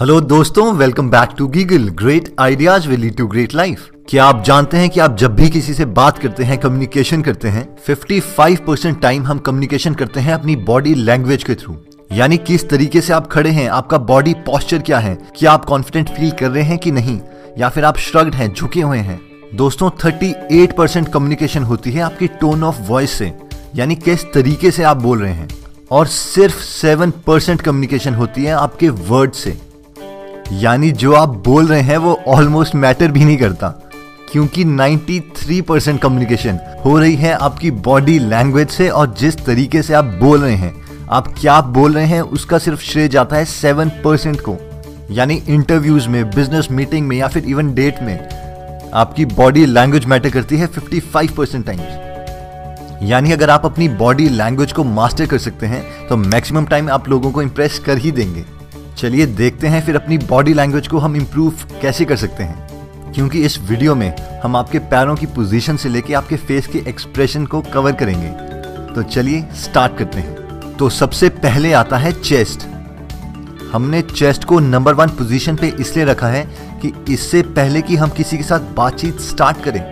Hello दोस्तों welcome back to गीगल great ideas will lead to great life क्या आप जानते हैं कि आप जब भी किसी से बात करते हैं कम्युनिकेशन करते हैं 55 परसेंट टाइम हम कम्युनिकेशन करते हैं अपनी बॉडी लैंग्वेज के थ्रू यानी किस तरीके से आप खड़े हैं, आपका बॉडी पॉस्चर क्या है, क्या आप कॉन्फिडेंट फील कर रहे हैं कि नहीं, या फिर आप श्रग्ड हैं, झुके हुए हैं? दोस्तों 38 परसेंट कम्युनिकेशन होती है आपकी टोन ऑफ़ वॉइस से, यानी किस तरीके से आप बोल रहे हैं। और सिर्फ़ 7 परसेंट कम्युनिकेशन होती है आपके वर्ड से। यानी जो आप बोल रहे हैं वो ऑलमोस्ट मैटर भी नहीं करता। क्योंकि 93 परसेंट कम्युनिकेशन हो रही है आपकी बॉडी लैंग्वेज से और जिस तरीके से आप बोल रहे हैं, आप क्या बोल रहे हैं, उसका सिर्फ़ श्रेय जाता है सेवन परसेंट को। यानी इंटरव्यूज़ में बिज़नेस मीटिंग में या फिर इवन डेट में, आपकी बॉडी लैंग्वेज मैटर करती है 55 परसेंट टाइम्स यानी अगर आप अपनी बॉडी लैंग्वेज को मास्टर कर सकते हैं तो मैक्सिमम टाइम आप लोगों को इंप्रेस कर ही देंगे। चलिए देखते हैं फिर अपनी बॉडी लैंग्वेज को हम इम्प्रूव कैसे कर सकते हैं। क्योंकि इस वीडियो में हम आपके पैरों की पोजीशन से लेके आपके फेस के एक्सप्रेशन को कवर करेंगे। तो चलिए स्टार्ट करते हैं। तो सबसे पहले आता है चेस्ट हमने चेस्ट को नंबर वन पोजीशन पे इसलिए रखा है कि इससे पहले कि हम किसी के साथ बातचीत स्टार्ट करें,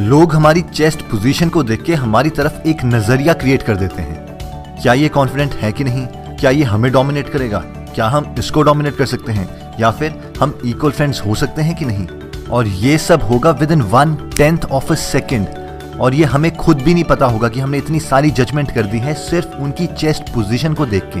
लोग हमारी चेस्ट पोजीशन को देख के हमारी तरफ़ एक नज़रिया क्रिएट कर देते हैं। क्या ये कॉन्फिडेंट है कि नहीं? क्या ये हमें डोमिनेट करेगा? क्या हम इसको डोमिनेट कर सकते हैं, या फिर हम इक्वल फ्रेंड्स हो सकते हैं कि नहीं? और ये सब होगा within one tenth of a second और ये हमें खुद भी नहीं पता होगा कि हमने इतनी सारी जजमेंट कर दी है सिर्फ़ उनकी चेस्ट पोजीशन को देख के।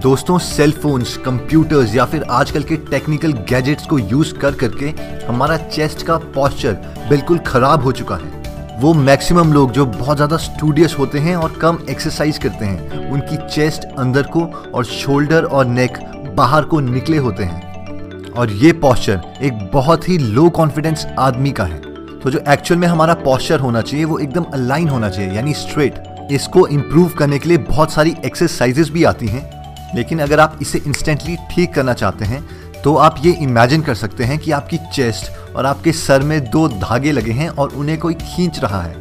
दोस्तों सेल फोन्स कंप्यूटर्स या फिर आजकल के टेक्निकल गैजेट्स को यूज़ कर करके हमारा चेस्ट का पॉस्चर बिल्कुल खराब हो चुका है। वो मैक्सिमम लोग जो बहुत ज़्यादा स्टूडियस होते हैं और कम एक्सरसाइज करते हैं, उनकी चेस्ट अंदर को और शोल्डर और नेक बाहर को निकले होते हैं। और ये पॉस्चर एक बहुत ही लो कॉन्फिडेंस आदमी का है। तो जो एक्चुअल में हमारा पॉस्चर होना चाहिए, वो एकदम अलाइन होना चाहिए, यानी स्ट्रेट इसको इम्प्रूव करने के लिए बहुत सारी एक्सरसाइजेस भी आती हैं। लेकिन अगर आप इसे इंस्टेंटली ठीक करना चाहते हैं तो आप ये इमेजिन कर सकते हैं कि आपकी चेस्ट और आपके सर में दो धागे लगे हैं और उन्हें कोई खींच रहा है।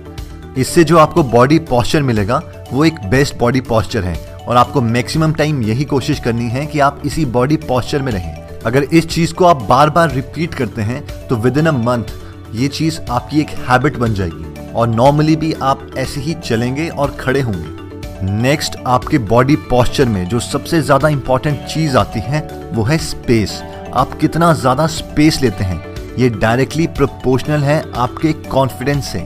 इससे जो आपको बॉडी पॉस्चर मिलेगा, वो एक बेस्ट बॉडी पॉस्चर है और आपको मैक्सिमम टाइम यही कोशिश करनी है कि आप इसी बॉडी पॉस्चर में रहें। अगर इस चीज़ को आप बार बार रिपीट करते हैं तो विद इन अ मंथ ये चीज़ आपकी एक हैबिट बन जाएगी और नॉर्मली भी आप ऐसे ही चलेंगे और खड़े होंगे। नेक्स्ट आपके बॉडी पॉस्चर में जो सबसे ज़्यादा इंपॉर्टेंट चीज़ आती है, वो है स्पेस आप कितना ज़्यादा स्पेस लेते हैं ये डायरेक्टली प्रोपोर्शनल है आपके कॉन्फिडेंस से।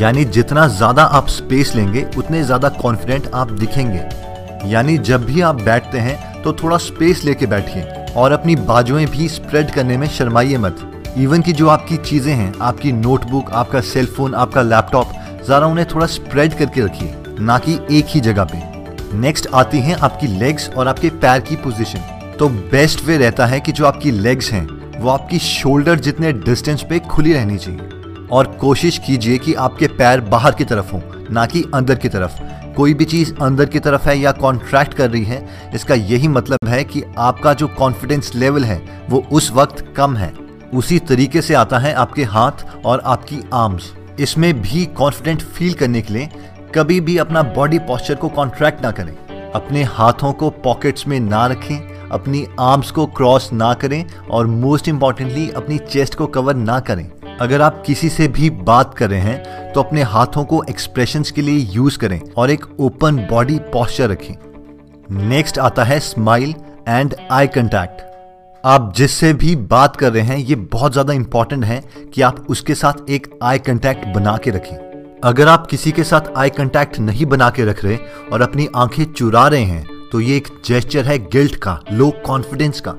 यानी जितना ज़्यादा आप स्पेस लेंगे, उतने ज़्यादा कॉन्फिडेंट आप दिखेंगे। यानी जब भी आप बैठते हैं तो थोड़ा स्पेस लेके बैठिए और अपनी बाजुएँ भी स्प्रेड करने में शर्माइए मत। इवन की जो आपकी चीज़ें हैं, आपकी नोटबुक आपका सेलफोन आपका लैपटॉप जरा उन्हें थोड़ा स्प्रेड करके रखिए, ना कि एक ही जगह पे। नेक्स्ट आती हैं आपकी लेग्स और आपके पैर की पोजीशन तो बेस्ट वे रहता है कि जो आपकी लेग्स हैं वो आपकी शोल्डर जितने डिस्टेंस पे खुली रहनी चाहिए। और कोशिश कीजिए कि आपके पैर बाहर की तरफ़ हों, ना कि अंदर की तरफ़। कोई भी चीज़ अंदर की तरफ़ है या कॉन्ट्रैक्ट कर रही है, इसका यही मतलब है कि आपका जो कॉन्फिडेंस लेवल है, वो उस वक्त कम है। उसी तरीके से आता है आपके हाथ और आपकी आर्म्स इसमें भी कॉन्फिडेंट फील करने के लिए कभी भी अपना बॉडी पॉस्चर को कॉन्ट्रैक्ट ना करें। अपने हाथों को पॉकेट्स में ना रखें। अपनी आर्म्स को क्रॉस ना करें और मोस्ट इंपॉर्टेंटली अपनी चेस्ट को कवर ना करें। अगर आप किसी से भी बात कर रहे हैं तो अपने हाथों को एक्सप्रेशंस के लिए यूज़ करें और एक ओपन बॉडी पॉस्चर रखें। नेक्स्ट आता है स्माइल एंड आई कंटैक्ट आप जिससे भी बात कर रहे हैं, ये बहुत ज़्यादा इंपॉर्टेंट है कि आप उसके साथ एक आई कंटैक्ट बना के रखें। अगर आप किसी के साथ आई कंटैक्ट नहीं बना के रख रहे और अपनी आँखें चुरा रहे हैं तो ये एक जेस्चर है गिल्ट का लो कॉन्फिडेंस का।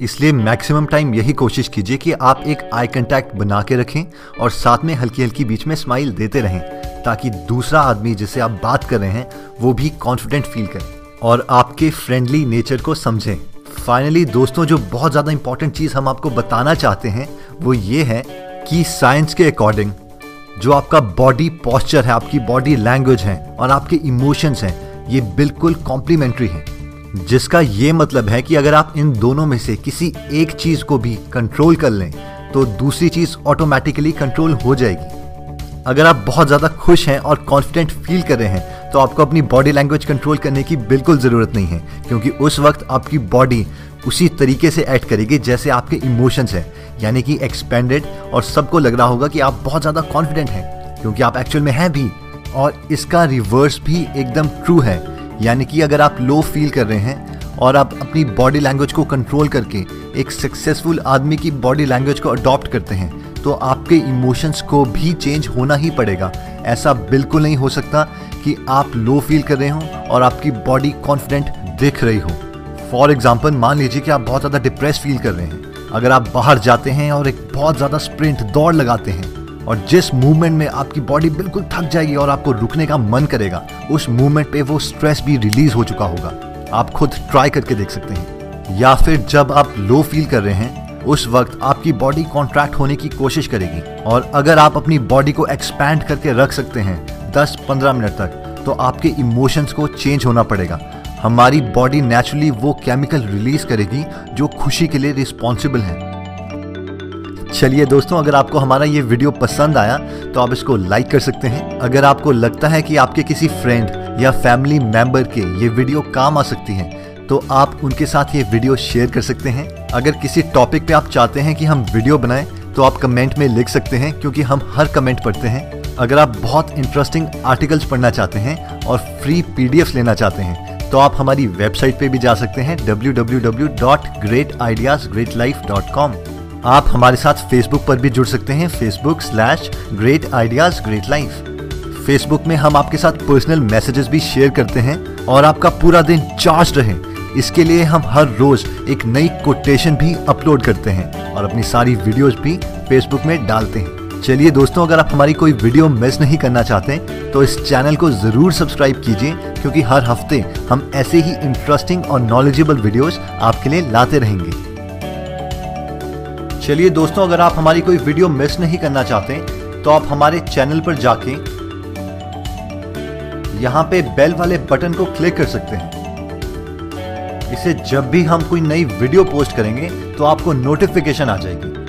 इसलिए मैक्सिमम टाइम यही कोशिश कीजिए कि आप एक आई कंटेक्ट बना के रखें और साथ में हल्की हल्की बीच में स्माइल देते रहें, ताकि दूसरा आदमी जिसे आप बात कर रहे हैं, वो भी कॉन्फिडेंट फील करें और आपके फ्रेंडली नेचर को समझें। फाइनली दोस्तों, जो बहुत ज़्यादा इंपॉर्टेंट चीज़ हम आपको बताना चाहते हैं, वो ये है कि साइंस के अकॉर्डिंग जो आपका बॉडी पॉस्चर है, आपकी बॉडी लैंग्वेज है और आपके इमोशंस हैं ये बिल्कुल कॉम्प्लीमेंट्री हैं, जिसका ये मतलब है कि अगर आप इन दोनों में से किसी एक चीज़ को भी कंट्रोल कर लें तो दूसरी चीज़ ऑटोमेटिकली कंट्रोल हो जाएगी। अगर आप बहुत ज़्यादा खुश हैं और कॉन्फिडेंट फील कर रहे हैं तो आपको अपनी बॉडी लैंग्वेज कंट्रोल करने की बिल्कुल ज़रूरत नहीं है, क्योंकि उस वक्त आपकी बॉडी उसी तरीके से एक्ट करेगी जैसे आपके इमोशंस हैं, यानी कि एक्सपेंडेड और सबको लग रहा होगा कि आप बहुत ज़्यादा कॉन्फिडेंट हैं, क्योंकि आप एक्चुअल में हैं भी। और इसका रिवर्स भी एकदम ट्रू है। यानी कि अगर आप लो फील कर रहे हैं और आप अपनी बॉडी लैंग्वेज को कंट्रोल करके एक सक्सेसफुल आदमी की बॉडी लैंग्वेज को अडॉप्ट करते हैं तो आपके इमोशंस को भी चेंज होना ही पड़ेगा। ऐसा बिल्कुल नहीं हो सकता कि आप लो फील कर रहे हो और आपकी बॉडी कॉन्फिडेंट दिख रही हो। फॉर एग्ज़ाम्पल मान लीजिए कि आप बहुत ज़्यादा डिप्रेस फील कर रहे हैं। अगर आप बाहर जाते हैं और एक बहुत ज़्यादा स्प्रिंट दौड़ लगाते हैं और जिस मूवमेंट में आपकी बॉडी बिल्कुल थक जाएगी और आपको रुकने का मन करेगा, उस मूवमेंट पे वो स्ट्रेस भी रिलीज़ हो चुका होगा। आप खुद ट्राई करके देख सकते हैं। या फिर जब आप लो फील कर रहे हैं, उस वक्त आपकी बॉडी कॉन्ट्रैक्ट होने की कोशिश करेगी। और अगर आप अपनी बॉडी को एक्सपैंड करके रख सकते हैं 10-15 मिनट तक तो आपके इमोशंस को चेंज होना पड़ेगा। हमारी बॉडी नेचुरली वो केमिकल रिलीज़ करेगी जो खुशी के लिए रिस्पॉन्सिबल है। चलिए दोस्तों, अगर आपको हमारा ये वीडियो पसंद आया तो आप इसको लाइक कर सकते हैं। अगर आपको लगता है कि आपके किसी फ्रेंड या फैमिली मेंबर के ये वीडियो काम आ सकती है तो आप उनके साथ ये वीडियो शेयर कर सकते हैं। अगर किसी टॉपिक पे आप चाहते हैं कि हम वीडियो बनाएँ तो आप कमेंट में लिख सकते हैं, क्योंकि हम हर कमेंट पढ़ते हैं। अगर आप बहुत इंटरेस्टिंग आर्टिकल्स पढ़ना चाहते हैं और फ्री पीडीएफ लेना चाहते हैं तो आप हमारी वेबसाइट पे भी जा सकते हैं, www.greatideasgreatlife.com आप हमारे साथ फेसबुक पर भी जुड़ सकते हैं Facebook slash great ideas great life Facebook में हम आपके साथ पर्सनल मैसेजेस भी शेयर करते हैं और आपका पूरा दिन चार्ज रहे। इसके लिए हम हर रोज एक नई कोटेशन भी अपलोड करते हैं और अपनी सारी वीडियोस भी फेसबुक में डालते हैं। चलिए दोस्तों, अगर आप हमारी कोई वीडियो मिस नहीं करना चाहते तो इस चैनल को ज़रूर सब्सक्राइब कीजिए, क्योंकि हर हफ़्ते हम ऐसे ही इंटरेस्टिंग और नॉलेजेबल वीडियोस आपके लिए लाते रहेंगे। चलिए दोस्तों, अगर आप हमारी कोई वीडियो मिस नहीं करना चाहते तो आप हमारे चैनल पर जाके यहाँ पे बेल वाले बटन को क्लिक कर सकते हैं। इसे जब भी हम कोई नई वीडियो पोस्ट करेंगे तो आपको नोटिफिकेशन आ जाएगी।